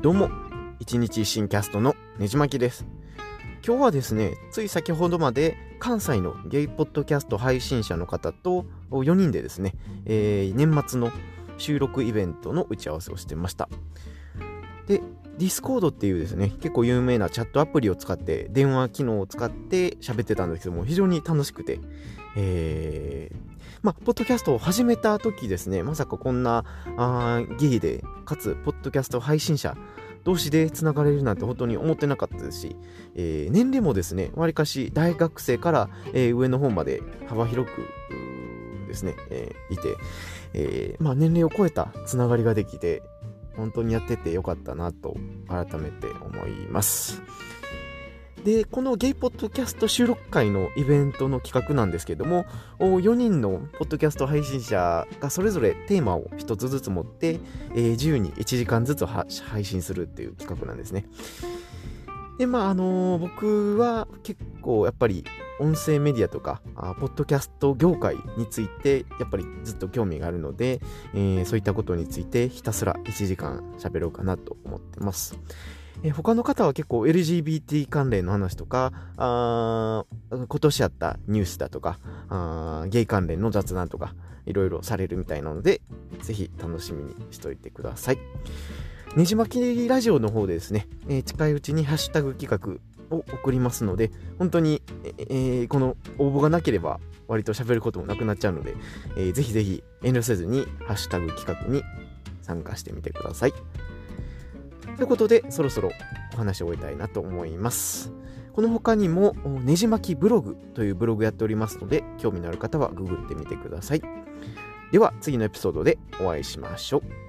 どうも、一日新キャストのねじまきです。今日はですね、つい先ほどまで関西のゲイポッドキャスト配信者の方と4人でですね、えー年末の収録イベントの打ち合わせをしてました。で、ディスコードっていうですね、結構有名なチャットアプリを使って、電話機能を使って喋ってたんですけども、非常に楽しくて、えー、まあ、ポッドキャストを始めた時ですね、まさかこんな、あーゲイで、かつ、ポッドキャスト配信者同士でつながれるなんて本当に思ってなかったですし、えー年齢もですね、わりかし大学生から、えー上の方まで幅広くですね、えーいて、えーまあ、年齢を超えたつながりができて、本当にやっててよかったなと改めて思います。で、このゲイポッドキャスト収録会のイベントの企画なんですけども、4人のポッドキャスト配信者がそれぞれテーマを1つずつ持って、えー自由に1時間ずつ配信するっていう企画なんですね。で、まあ、あのー僕は結構やっぱり音声メディアとか、あポッドキャスト業界についてやっぱりずっと興味があるので、えーそういったことについてひたすら1時間喋ろうかなと思ってます。えー他の方は結構 LGBT 関連の話とか、あ今年あったニュースだとか、あゲイ関連の雑談とか、いろいろされるみたいなので、ぜひ楽しみにしといてください。ねじ巻きラジオの方でですね、えー近いうちにハッシュタグ企画を送りますので、本当に、えーこの応募がなければ割と喋ることもなくなっちゃうので、えーぜひぜひ遠慮せずにハッシュタグ企画に参加してみてください。ということで、そろそろお話を終えたいなと思います。この他にも、ねじ巻きブログというブログやっておりますので、興味のある方はググってみてください。では、次のエピソードでお会いしましょう。